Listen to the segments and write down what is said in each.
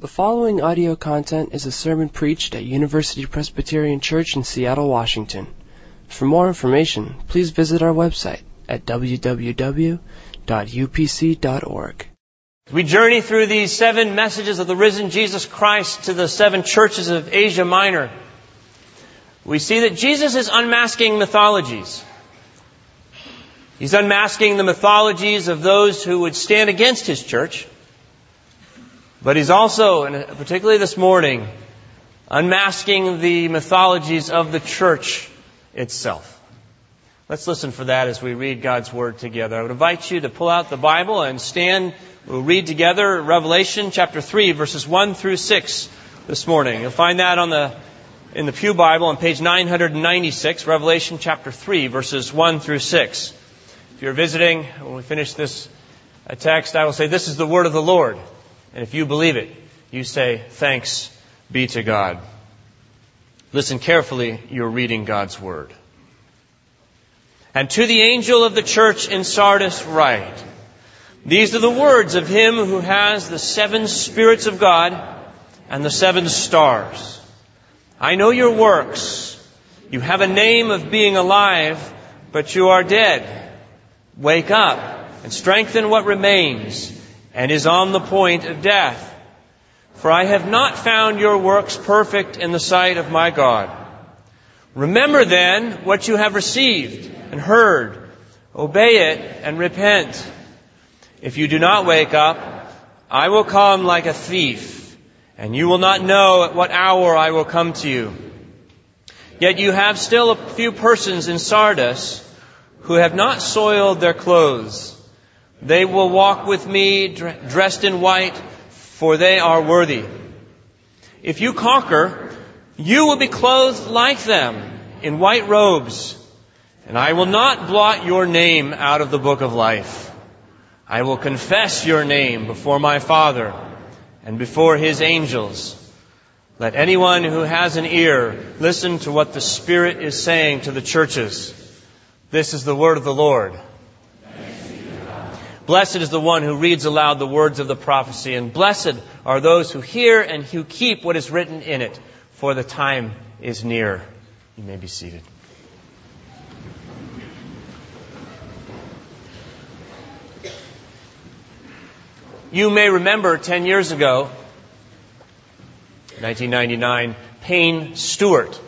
The following audio content is a sermon preached at University Presbyterian Church in Seattle, Washington. For more information, please visit our website at www.upc.org. We journey through these seven messages of the risen Jesus Christ to the seven churches of Asia Minor. We see that Jesus is unmasking mythologies. He's unmasking the mythologies of those who would stand against his church. But he's also, and particularly this morning, unmasking the mythologies of the church itself. Let's listen for that as we read God's Word together. I would invite you to pull out the Bible and stand. We'll read together Revelation chapter 3 verses 1 through 6 this morning. You'll find that on the, in the Pew Bible on page 996, Revelation chapter 3 verses 1 through 6. If you're visiting, when we finish this uh, text, I will say, this is the Word of the Lord. And if you believe it, you say, thanks be to God. Listen carefully, you're reading God's Word. And to the angel of the church in Sardis write, These are the words of him who has the seven spirits of God and the seven stars. I know your works. You have a name of being alive, but you are dead. Wake up and strengthen what remains and is on the point of death. For I have not found your works perfect in the sight of my God. Remember then what you have received and heard. Obey it and repent. If you do not wake up, I will come like a thief, and you will not know at what hour I will come to you. Yet you have still a few persons in Sardis who have not soiled their clothes. They will walk with me dressed in white, for they are worthy. If you conquer, you will be clothed like them in white robes, and I will not blot your name out of the book of life. I will confess your name before my Father and before his angels. Let anyone who has an ear listen to what the Spirit is saying to the churches. This is the word of the Lord. Blessed is the one who reads aloud the words of the prophecy, and blessed are those who hear and who keep what is written in it, for the time is near. You may be seated. You may remember 10 years ago, 1999, Payne Stewart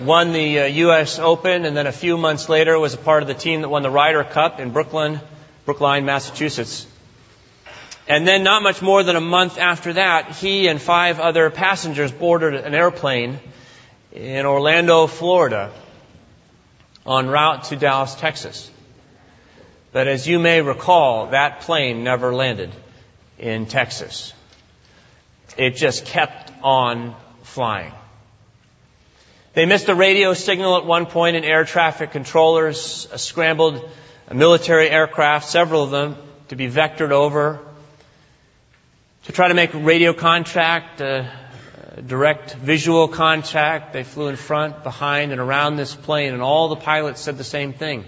won the uh, U.S. Open, and then a few months later was a part of the team that won the Ryder Cup in Brooklyn, Brookline, Massachusetts. And then not much more than a month after that, he and five other passengers boarded an airplane in Orlando, Florida, en route to Dallas, Texas. But as you may recall, that plane never landed in Texas. It just kept on flying. They missed a radio signal at one point and air traffic controllers uh, scrambled a military aircraft, several of them, to be vectored over to try to make radio contact, uh, direct visual contact. They flew in front, behind, and around this plane, and all the pilots said the same thing.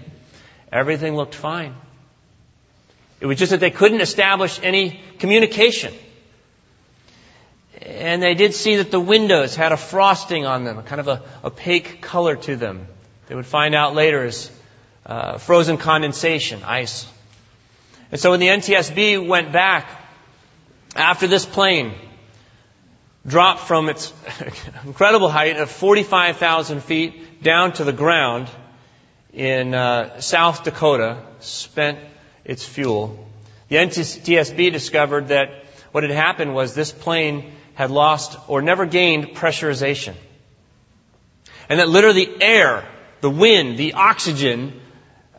Everything looked fine. It was just that they couldn't establish any communication. And they did see that the windows had a frosting on them, a kind of a opaque color to them. They would find out later as uh, frozen condensation, ice. And so when the NTSB went back after this plane dropped from its incredible height of 45,000 feet down to the ground in uh, South Dakota, spent its fuel, the NTSB discovered that what had happened was this plane had lost or never gained pressurization. And that literally air, the wind, the oxygen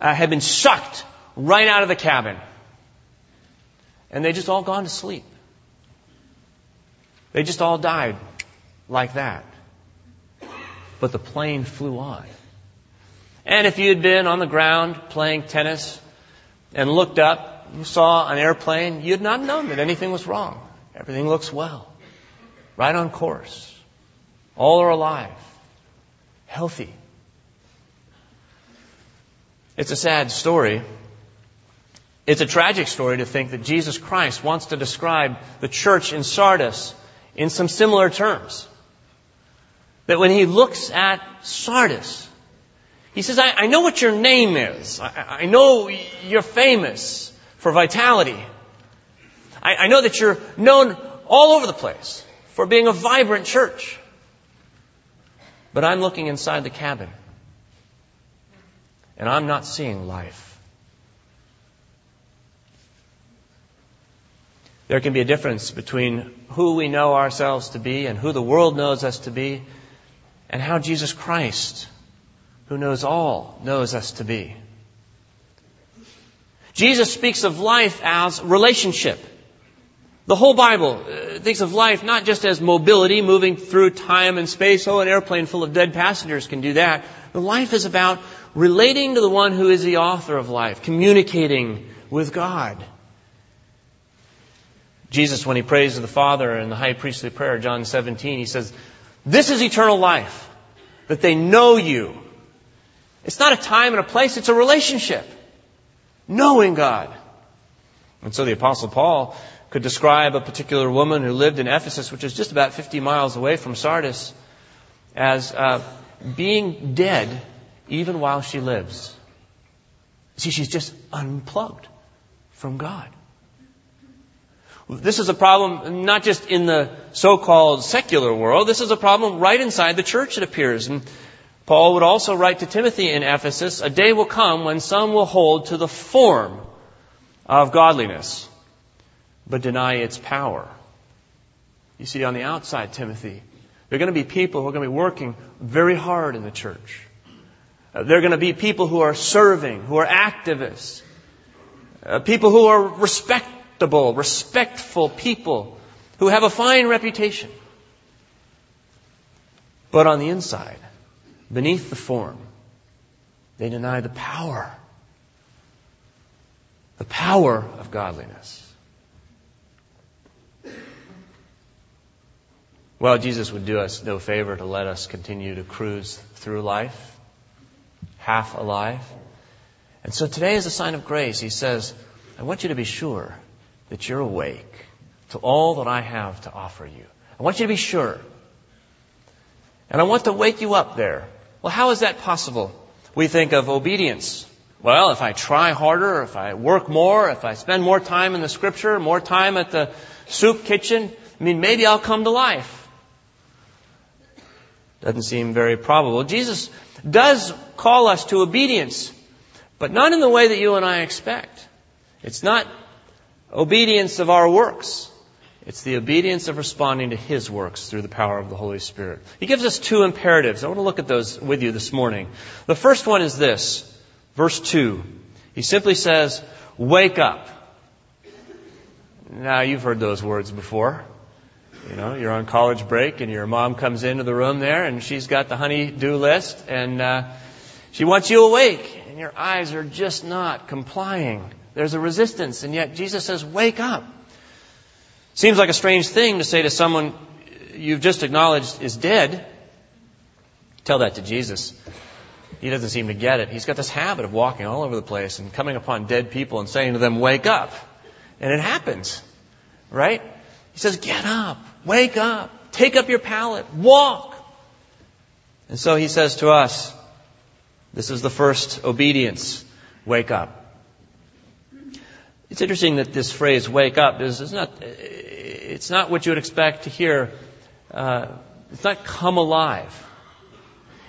uh, had been sucked right out of the cabin. And they just all gone to sleep. They just all died like that. But the plane flew on. And if you had been on the ground playing tennis and looked up, you saw an airplane, you'd not known that anything was wrong. Everything looks well. Right on course. All are alive. Healthy. It's a sad story. It's a tragic story to think that Jesus Christ wants to describe the church in Sardis in some similar terms. That when he looks at Sardis, he says, I, I know what your name is. I, I, know you're famous for vitality. I, I know that you're known all over the place for being a vibrant church. But I'm looking inside the cabin, and I'm not seeing life. There can be a difference between who we know ourselves to be and who the world knows us to be and how Jesus Christ, who knows all, knows us to be. Jesus speaks of life as relationship. The whole Bible uh, thinks of life not just as mobility, moving through time and space. Oh, an airplane full of dead passengers can do that. But life is about relating to the one who is the author of life, communicating with God. Jesus, when he prays to the Father in the high priestly prayer, John 17, he says, This is eternal life, that they know you. It's not a time and a place, it's a relationship. Knowing God. And so the Apostle Paul could describe a particular woman who lived in Ephesus, which is just about 50 miles away from Sardis, as uh, being dead even while she lives. See, she's just unplugged from God. This is a problem not just in the so-called secular world. This is a problem right inside the church, it appears. And Paul would also write to Timothy in Ephesus, a day will come when some will hold to the form of godliness, but deny its power. You see, on the outside, Timothy, there are going to be people who are going to be working very hard in the church. Uh, there are going to be people who are serving, who are activists, uh, people who are respectable, respectful people who have a fine reputation. But on the inside, beneath the form, they deny the power. The power of godliness. Well, Jesus would do us no favor to let us continue to cruise through life, half alive. And so today is a sign of grace. He says, I want you to be sure that you're awake to all that I have to offer you. I want you to be sure. And I want to wake you up there. Well, how is that possible? We think of obedience. Well, if I try harder, if I work more, if I spend more time in the scripture, more time at the soup kitchen, I mean, maybe I'll come to life. Doesn't seem very probable. Jesus does call us to obedience, but not in the way that you and I expect. It's not obedience of our works. It's the obedience of responding to His works through the power of the Holy Spirit. He gives us two imperatives. I want to look at those with you this morning. The first one is this. Verse 2. He simply says, wake up. Now, you've heard those words before. You know, you're on college break and your mom comes into the room there and she's got the honey-do list and uh, she wants you awake and your eyes are just not complying. There's a resistance, and yet Jesus says, wake up. Seems like a strange thing to say to someone you've just acknowledged is dead. Tell that to Jesus. He doesn't seem to get it. He's got this habit of walking all over the place and coming upon dead people and saying to them, wake up. And it happens. Right? He says, get up. Wake up. Take up your pallet. Walk. And so he says to us, this is the first obedience. Wake up. It's interesting that this phrase "wake up" is, is not. It's not what you would expect to hear. Uh, it's not "come alive."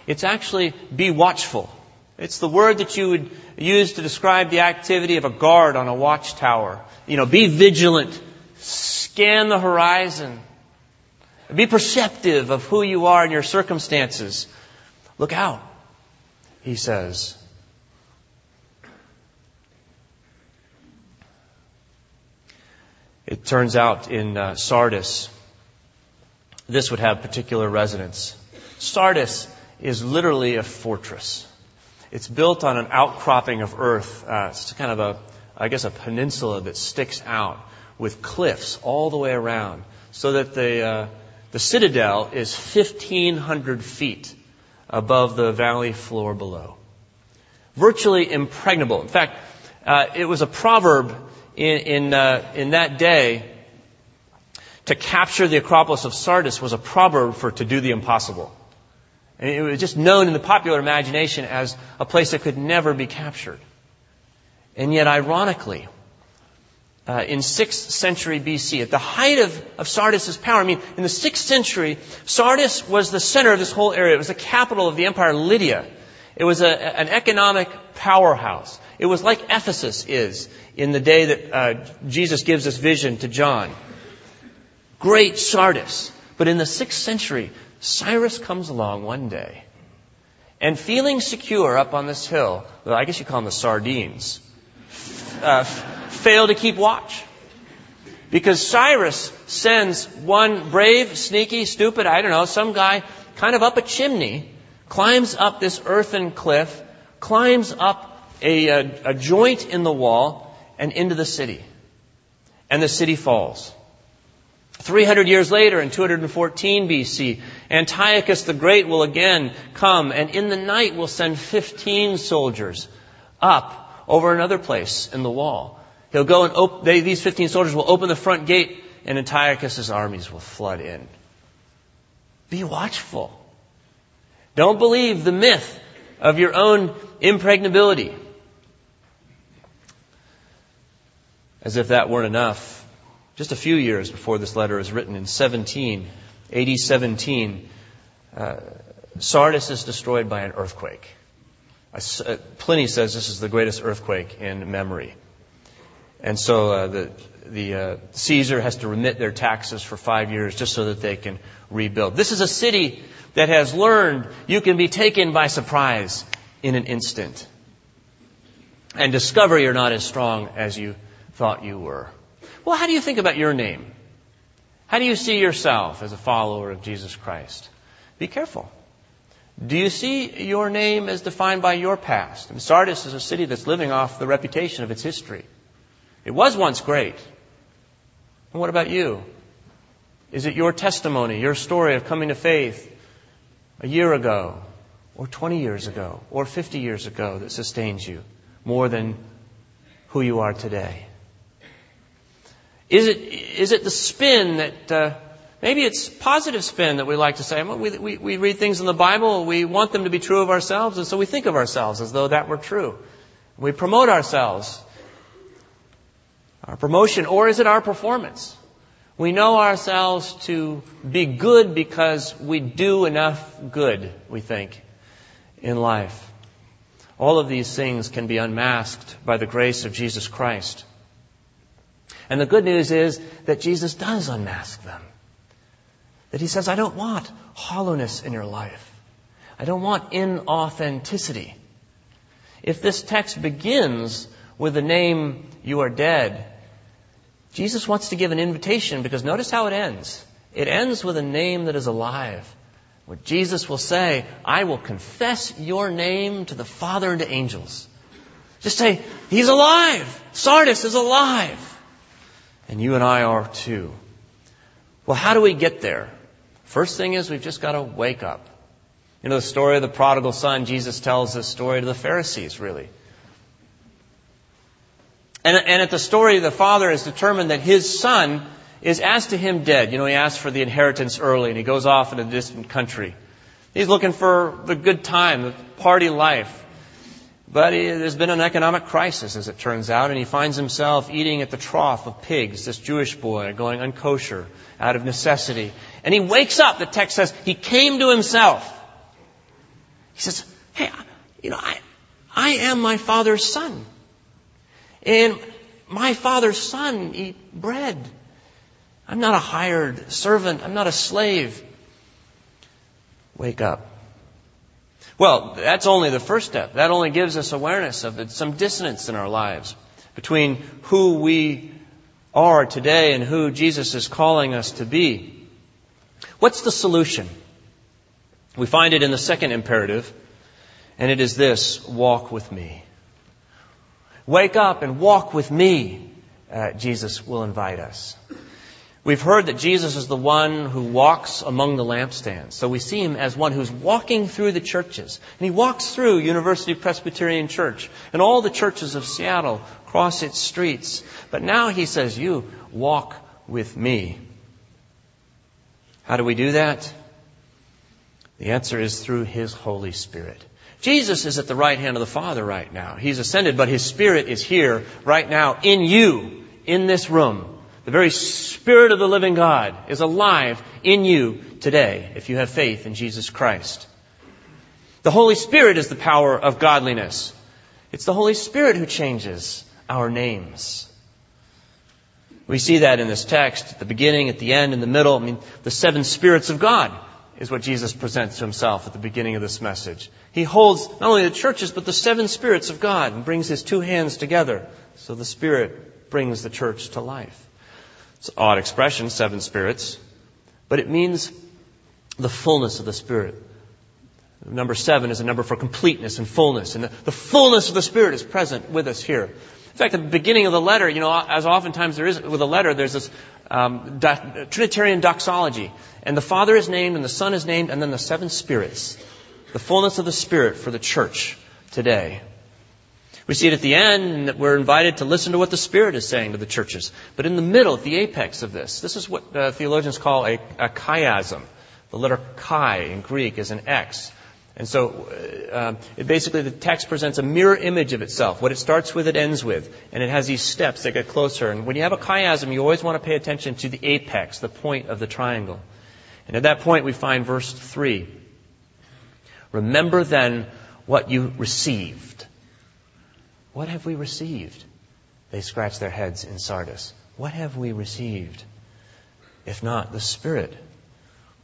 It's actually "be watchful." It's the word that you would use to describe the activity of a guard on a watchtower. You know, be vigilant, scan the horizon, be perceptive of who you are and your circumstances. Look out, he says. It turns out in uh, Sardis, this would have particular resonance. Sardis is literally a fortress. It's built on an outcropping of earth. Uh, it's kind of a, I guess, a peninsula that sticks out with cliffs all the way around, so that the uh, the citadel is 1,500 feet above the valley floor below. Virtually impregnable. In fact, Uh, it was a proverb in, in, uh, in that day to capture the Acropolis of Sardis was a proverb for to do the impossible. And it was just known in the popular imagination as a place that could never be captured. And yet, ironically, uh, in 6th century BC, at the height of, of Sardis' power, I mean, in the 6th century, Sardis was the center of this whole area. It was the capital of the empire Lydia. It was a, an economic powerhouse. It was like Ephesus is in the day that uh, Jesus gives this vision to John. Great Sardis. But in the 6th century, Cyrus comes along one day and feeling secure up on this hill, well, I guess you call them the sardines, uh, fail to keep watch. Because Cyrus sends one brave, sneaky, stupid, I don't know, some guy kind of up a chimney, climbs up this earthen cliff, climbs up a, a, a joint in the wall, and into the city. And the city falls. 300 years later, in 214 BC, Antiochus the Great will again come and in the night will send 15 soldiers up over another place in the wall. He'll go and op- they, these 15 soldiers will open the front gate and Antiochus' armies will flood in. Be watchful. Don't believe the myth of your own impregnability. As if that weren't enough, just a few years before this letter is written, in 17, AD 17, uh, Sardis is destroyed by an earthquake. Uh, Pliny says this is the greatest earthquake in memory. And so uh, the, the uh, Caesar has to remit their taxes for five years just so that they can rebuild. This is a city that has learned you can be taken by surprise in an instant and discover you're not as strong as you thought you were. Well, how do you think about your name? How do you see yourself as a follower of Jesus Christ? Be careful. Do you see your name as defined by your past? And Sardis is a city that's living off the reputation of its history. It was once great. And what about you? Is it your testimony, your story of coming to faith a year ago, or 20 years ago, or 50 years ago that sustains you more than who you are today? Is it, is it the spin that, uh, maybe it's positive spin that we like to say? We, we, we read things in the Bible, we want them to be true of ourselves, and so we think of ourselves as though that were true. We promote ourselves. Our promotion, or is it our performance? We know ourselves to be good because we do enough good, we think, in life. All of these things can be unmasked by the grace of Jesus Christ. And the good news is that Jesus does unmask them. That he says, I don't want hollowness in your life. I don't want inauthenticity. If this text begins with the name, you are dead, Jesus wants to give an invitation because notice how it ends. It ends with a name that is alive. Where Jesus will say, I will confess your name to the Father and to angels. Just say, He's alive! Sardis is alive! And you and I are too. Well, how do we get there? First thing is we've just got to wake up. You know, the story of the prodigal son, Jesus tells this story to the Pharisees, really. And, and at the story, the father is determined that his son is asked to him dead. You know, he asks for the inheritance early and he goes off in a distant country. He's looking for the good time, the party life. But there's been an economic crisis, as it turns out, and he finds himself eating at the trough of pigs, this Jewish boy, going unkosher out of necessity. And he wakes up, the text says, he came to himself. He says, hey, you know, I, I am my father's son. And my father's son eat bread. I'm not a hired servant. I'm not a slave. Wake up. Well, that's only the first step. That only gives us awareness of some dissonance in our lives between who we are today and who Jesus is calling us to be. What's the solution? We find it in the second imperative, and it is this walk with me. Wake up and walk with me, uh, Jesus will invite us. We've heard that Jesus is the one who walks among the lampstands. So we see him as one who's walking through the churches. And he walks through University Presbyterian Church and all the churches of Seattle across its streets. But now he says, You walk with me. How do we do that? The answer is through his Holy Spirit. Jesus is at the right hand of the Father right now. He's ascended, but his Spirit is here right now in you, in this room. The very Spirit of the living God is alive in you today if you have faith in Jesus Christ. The Holy Spirit is the power of godliness. It's the Holy Spirit who changes our names. We see that in this text, at the beginning, at the end, in the middle. I mean, the seven spirits of God is what Jesus presents to himself at the beginning of this message. He holds not only the churches, but the seven spirits of God and brings his two hands together. So the Spirit brings the church to life. It's an odd expression, seven spirits, but it means the fullness of the Spirit. Number seven is a number for completeness and fullness, and the, the fullness of the Spirit is present with us here. In fact, at the beginning of the letter, you know, as oftentimes there is with a letter, there's this um, do- Trinitarian doxology, and the Father is named, and the Son is named, and then the seven spirits, the fullness of the Spirit for the church today. We see it at the end that we're invited to listen to what the Spirit is saying to the churches. But in the middle, at the apex of this, this is what uh, theologians call a, a chiasm. The letter chi in Greek is an X. And so, uh, it basically, the text presents a mirror image of itself. What it starts with, it ends with. And it has these steps that get closer. And when you have a chiasm, you always want to pay attention to the apex, the point of the triangle. And at that point, we find verse 3. Remember then what you received. What have we received? They scratch their heads in Sardis. What have we received? If not the Spirit.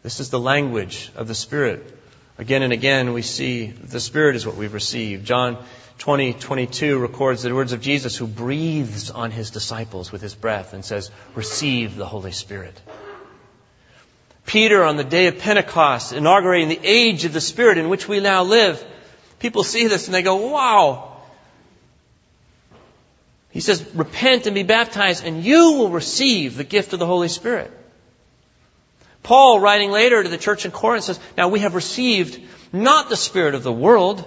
This is the language of the Spirit. Again and again, we see the Spirit is what we've received. John 20, 22 records the words of Jesus who breathes on his disciples with his breath and says, Receive the Holy Spirit. Peter, on the day of Pentecost, inaugurating the age of the Spirit in which we now live, people see this and they go, Wow, he says, repent and be baptized and you will receive the gift of the Holy Spirit. Paul, writing later to the church in Corinth, says, Now we have received not the Spirit of the world,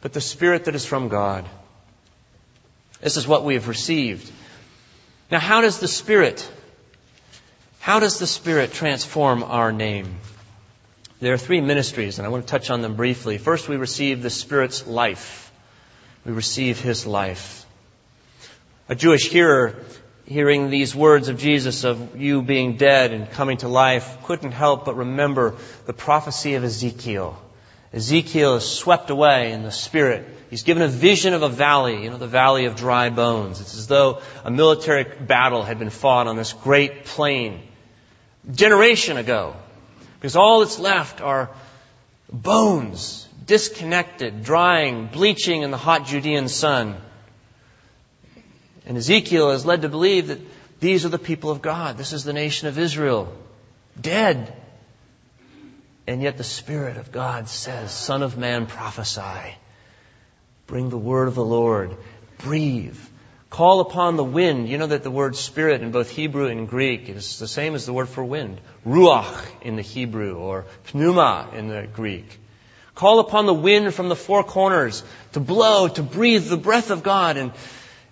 but the Spirit that is from God. This is what we have received. Now, how does the Spirit, how does the Spirit transform our name? There are three ministries, and I want to touch on them briefly. First, we receive the Spirit's life. We receive His life. A Jewish hearer hearing these words of Jesus of you being dead and coming to life couldn't help but remember the prophecy of Ezekiel. Ezekiel is swept away in the spirit. He's given a vision of a valley, you know, the valley of dry bones. It's as though a military battle had been fought on this great plain generation ago. Because all that's left are bones, disconnected, drying, bleaching in the hot Judean sun. And Ezekiel is led to believe that these are the people of God. This is the nation of Israel. Dead. And yet the Spirit of God says, Son of man, prophesy. Bring the word of the Lord. Breathe. Call upon the wind. You know that the word spirit in both Hebrew and Greek is the same as the word for wind. Ruach in the Hebrew or pneuma in the Greek. Call upon the wind from the four corners to blow, to breathe the breath of God and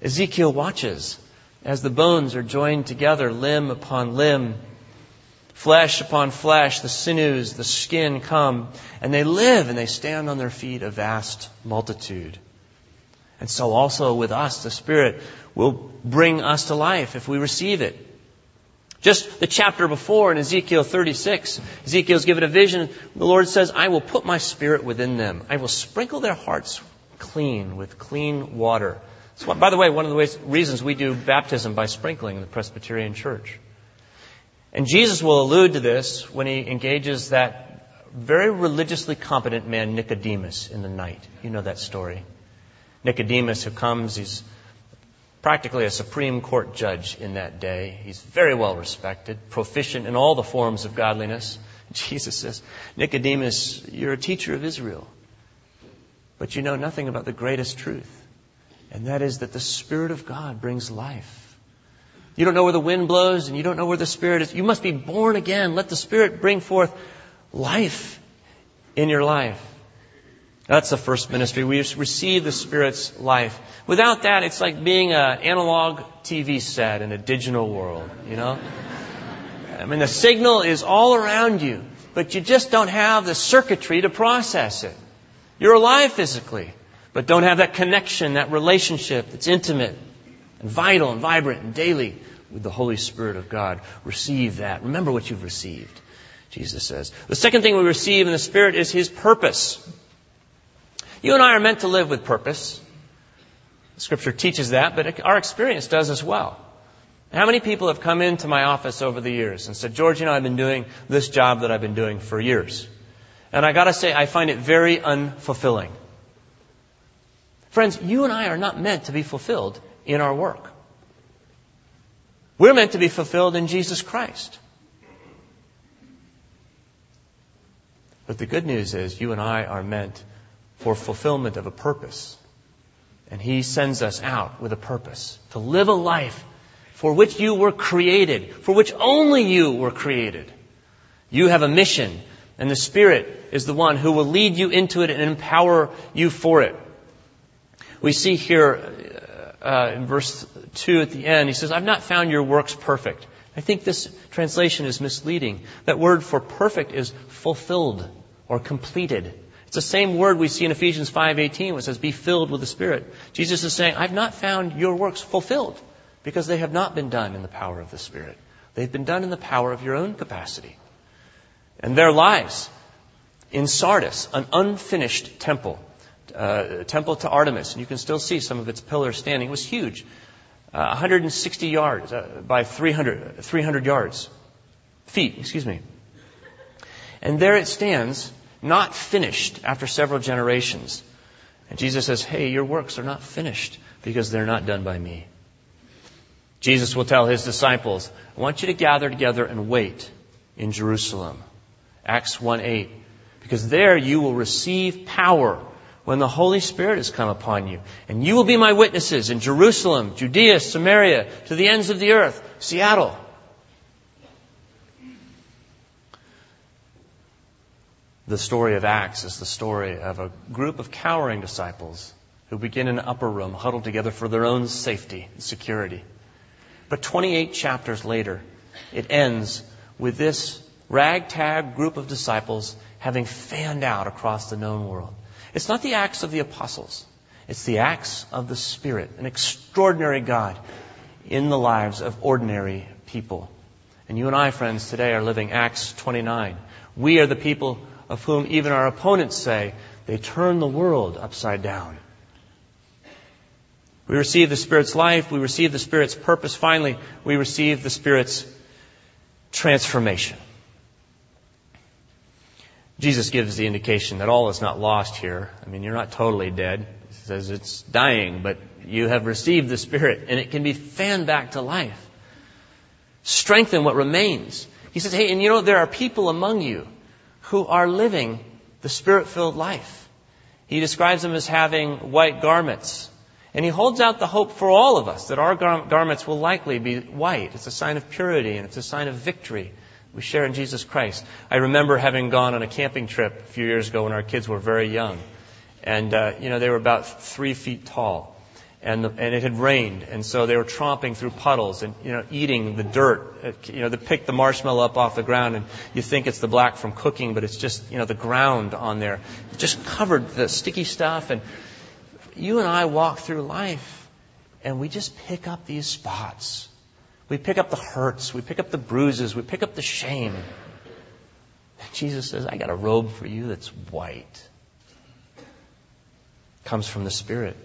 Ezekiel watches as the bones are joined together, limb upon limb, flesh upon flesh, the sinews, the skin come, and they live and they stand on their feet, a vast multitude. And so also with us, the Spirit will bring us to life if we receive it. Just the chapter before in Ezekiel 36, Ezekiel's given a vision. The Lord says, I will put my Spirit within them. I will sprinkle their hearts clean with clean water so, by the way, one of the ways, reasons we do baptism by sprinkling in the Presbyterian Church. And Jesus will allude to this when he engages that very religiously competent man, Nicodemus, in the night. You know that story. Nicodemus, who comes, he's practically a Supreme Court judge in that day. He's very well respected, proficient in all the forms of godliness. Jesus says, Nicodemus, you're a teacher of Israel, but you know nothing about the greatest truth and that is that the Spirit of God brings life. You don't know where the wind blows and you don't know where the Spirit is. You must be born again. Let the Spirit bring forth life in your life. That's the first ministry. We receive the Spirit's life. Without that, it's like being an analog TV set in a digital world, you know? I mean, the signal is all around you, but you just don't have the circuitry to process it. You're alive physically, but don't have that connection, that relationship that's intimate and vital and vibrant and daily with the Holy Spirit of God. Receive that. Remember what you've received, Jesus says. The second thing we receive in the Spirit is His purpose. You and I are meant to live with purpose. Scripture teaches that, but our experience does as well. How many people have come into my office over the years and said, George, you know, I've been doing this job that I've been doing for years. And I gotta say, I find it very unfulfilling. Friends, you and I are not meant to be fulfilled in our work. We're meant to be fulfilled in Jesus Christ. But the good news is you and I are meant for fulfillment of a purpose. And He sends us out with a purpose to live a life for which you were created, for which only you were created. You have a mission, and the Spirit is the one who will lead you into it and empower you for it. We see here uh, in verse 2 at the end, he says, I've not found your works perfect. I think this translation is misleading. That word for perfect is fulfilled or completed. It's the same word we see in Ephesians 5:18 which says be filled with the Spirit. Jesus is saying, I've not found your works fulfilled because they have not been done in the power of the Spirit. They've been done in the power of your own capacity. And their lives in Sardis, an unfinished temple, uh, temple to Artemis, and you can still see some of its pillars standing. It was huge, uh, 160 yards uh, by 300, 300 yards, feet, excuse me. And there it stands, not finished after several generations. And Jesus says, Hey, your works are not finished because they're not done by me. Jesus will tell his disciples, I want you to gather together and wait in Jerusalem. Acts 1 8. Because there you will receive power when the Holy Spirit has come upon you. And you will be my witnesses in Jerusalem, Judea, Samaria, to the ends of the earth, Seattle. The story of Acts is the story of a group of cowering disciples who begin in an upper room, huddled together for their own safety and security. But 28 chapters later, it ends with this ragtag group of disciples having fanned out across the known world. It's not the acts of the apostles. It's the acts of the Spirit, an extraordinary God in the lives of ordinary people. And you and I, friends, today are living Acts 29. We are the people of whom even our opponents say they turn the world upside down. We receive the Spirit's life. We receive the Spirit's purpose. Finally, we receive the Spirit's transformation. Jesus gives the indication that all is not lost here. I mean, you're not totally dead. He says it's dying, but you have received the Spirit and it can be fanned back to life. Strengthen what remains. He says, hey, and you know, there are people among you who are living the Spirit-filled life. He describes them as having white garments. And he holds out the hope for all of us that our gar- garments will likely be white. It's a sign of purity and it's a sign of victory we share in Jesus Christ. I remember having gone on a camping trip a few years ago when our kids were very young. And, uh, you know, they were about three feet tall. And, the, and it had rained, and so they were tromping through puddles and you know eating the dirt. Uh, you know, they pick the marshmallow up off the ground, and you think it's the black from cooking, but it's just you know the ground on there, just covered the sticky stuff. And you and I walk through life, and we just pick up these spots we pick up the hurts. We pick up the bruises. We pick up the shame. And Jesus says, I got a robe for you that's white. comes from the Spirit.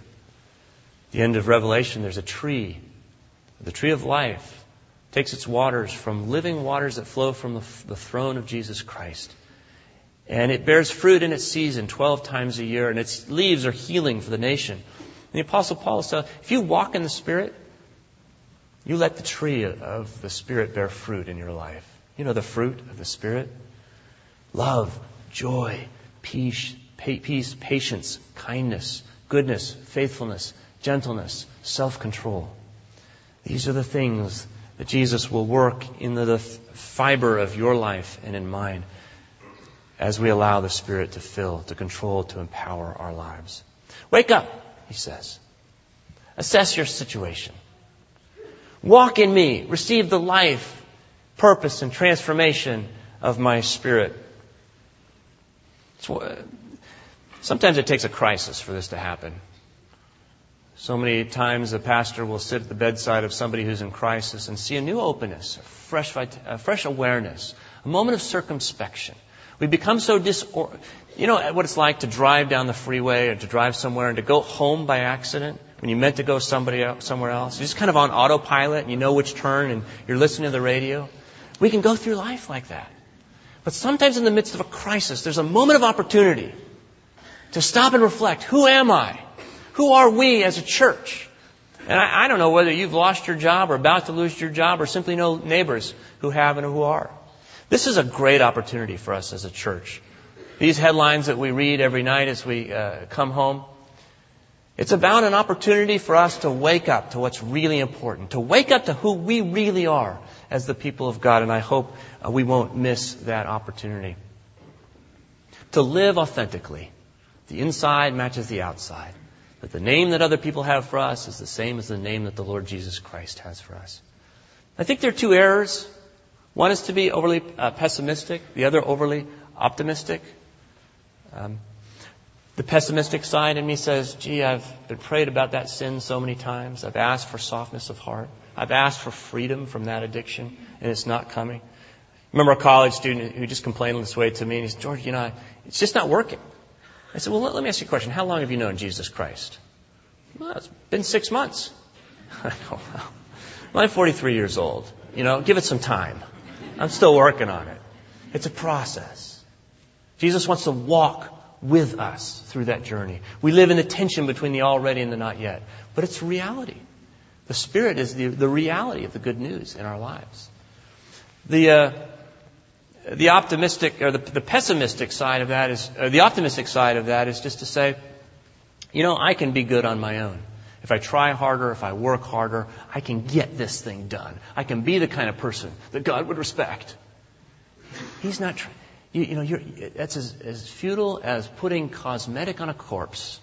the end of Revelation, there's a tree, the tree of life. Takes its waters from living waters that flow from the, the throne of Jesus Christ. And it bears fruit in its season 12 times a year, and its leaves are healing for the nation. And the Apostle Paul says, if you walk in the Spirit, you let the tree of the Spirit bear fruit in your life. You know the fruit of the Spirit? Love, joy, peace, peace, patience, kindness, goodness, faithfulness, gentleness, self-control. These are the things that Jesus will work in the fiber of your life and in mine as we allow the Spirit to fill, to control, to empower our lives. Wake up, he says. Assess your situation. Walk in me. Receive the life, purpose, and transformation of my spirit. Sometimes it takes a crisis for this to happen. So many times a pastor will sit at the bedside of somebody who's in crisis and see a new openness, a fresh, a fresh awareness, a moment of circumspection. We become so disor... You know what it's like to drive down the freeway or to drive somewhere and to go home by accident when you meant to go somebody else, somewhere else? You're just kind of on autopilot and you know which turn and you're listening to the radio. We can go through life like that. But sometimes in the midst of a crisis, there's a moment of opportunity to stop and reflect. Who am I? Who are we as a church? And I, I don't know whether you've lost your job or about to lose your job or simply know neighbors who have and who are. This is a great opportunity for us as a church. These headlines that we read every night as we uh, come home, it's about an opportunity for us to wake up to what's really important, to wake up to who we really are as the people of God, and I hope uh, we won't miss that opportunity. To live authentically. The inside matches the outside. That the name that other people have for us is the same as the name that the Lord Jesus Christ has for us. I think there are two errors. One is to be overly uh, pessimistic, the other overly optimistic. Um, the pessimistic side in me says, gee, I've been prayed about that sin so many times. I've asked for softness of heart. I've asked for freedom from that addiction, and it's not coming. I remember a college student who just complained this way to me, and he said, George, you know, it's just not working. I said, well, let, let me ask you a question. How long have you known Jesus Christ? Well, it's been six months. I go, well, I'm 43 years old. You know, give it some time. I'm still working on it. It's a process. Jesus wants to walk with us through that journey. We live in the tension between the already and the not yet. But it's reality. The Spirit is the, the reality of the good news in our lives. The, uh, the optimistic or the, the pessimistic side of that is, the optimistic side of that is just to say, you know, I can be good on my own. If I try harder, if I work harder, I can get this thing done. I can be the kind of person that God would respect. He's not trying. You, you, know, that's as, as futile as putting cosmetic on a corpse.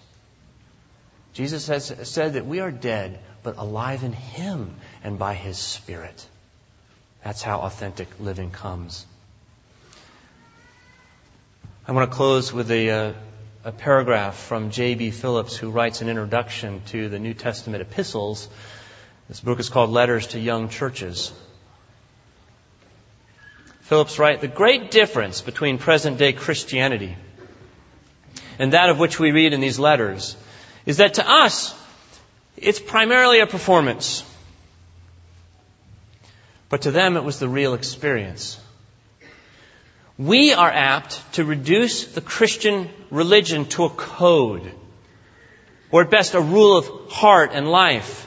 Jesus has said that we are dead, but alive in Him and by His Spirit. That's how authentic living comes. I want to close with a, uh, a paragraph from J.B. Phillips, who writes an introduction to the New Testament epistles. This book is called Letters to Young Churches. Phillips writes, the great difference between present day Christianity and that of which we read in these letters is that to us, it's primarily a performance. But to them, it was the real experience. We are apt to reduce the Christian religion to a code, or at best a rule of heart and life.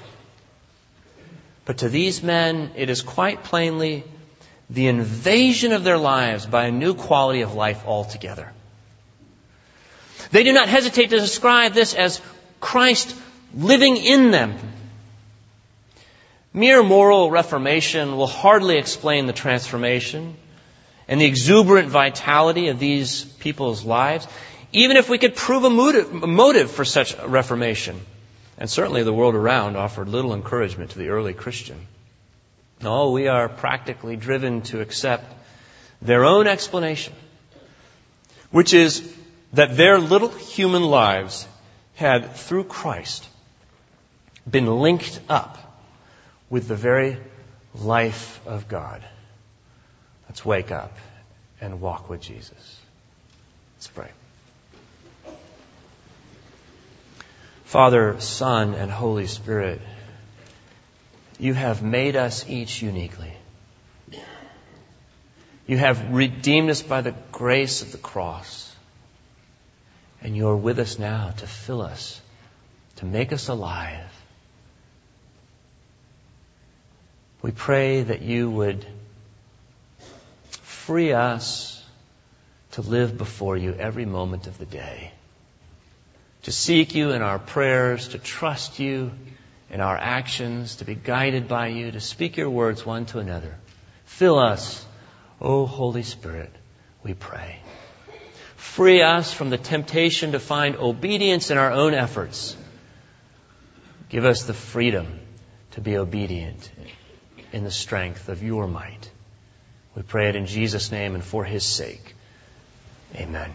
But to these men, it is quite plainly the invasion of their lives by a new quality of life altogether. They do not hesitate to describe this as Christ living in them. Mere moral reformation will hardly explain the transformation and the exuberant vitality of these people's lives, even if we could prove a motive, for such reformation. And certainly the world around offered little encouragement to the early Christian. No, we are practically driven to accept their own explanation, which is that their little human lives had, through Christ, been linked up with the very life of God. Let's wake up and walk with Jesus. Let's pray. Father, Son, and Holy Spirit, you have made us each uniquely. You have redeemed us by the grace of the cross. And you are with us now to fill us, to make us alive. We pray that you would free us to live before you every moment of the day, to seek you in our prayers, to trust you in our actions to be guided by you, to speak your words one to another. Fill us, O Holy Spirit, we pray. Free us from the temptation to find obedience in our own efforts. Give us the freedom to be obedient in the strength of your might. We pray it in Jesus' name and for his sake. Amen.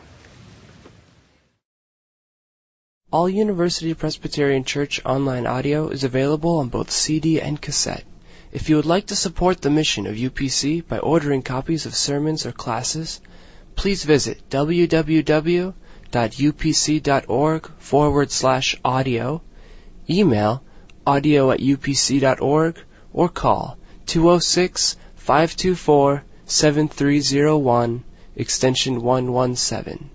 All University Presbyterian Church online audio is available on both CD and cassette. If you would like to support the mission of UPC by ordering copies of sermons or classes, please visit www.upc.org forward slash audio, email audio at upc.org, or call 206 524 7301 extension 117.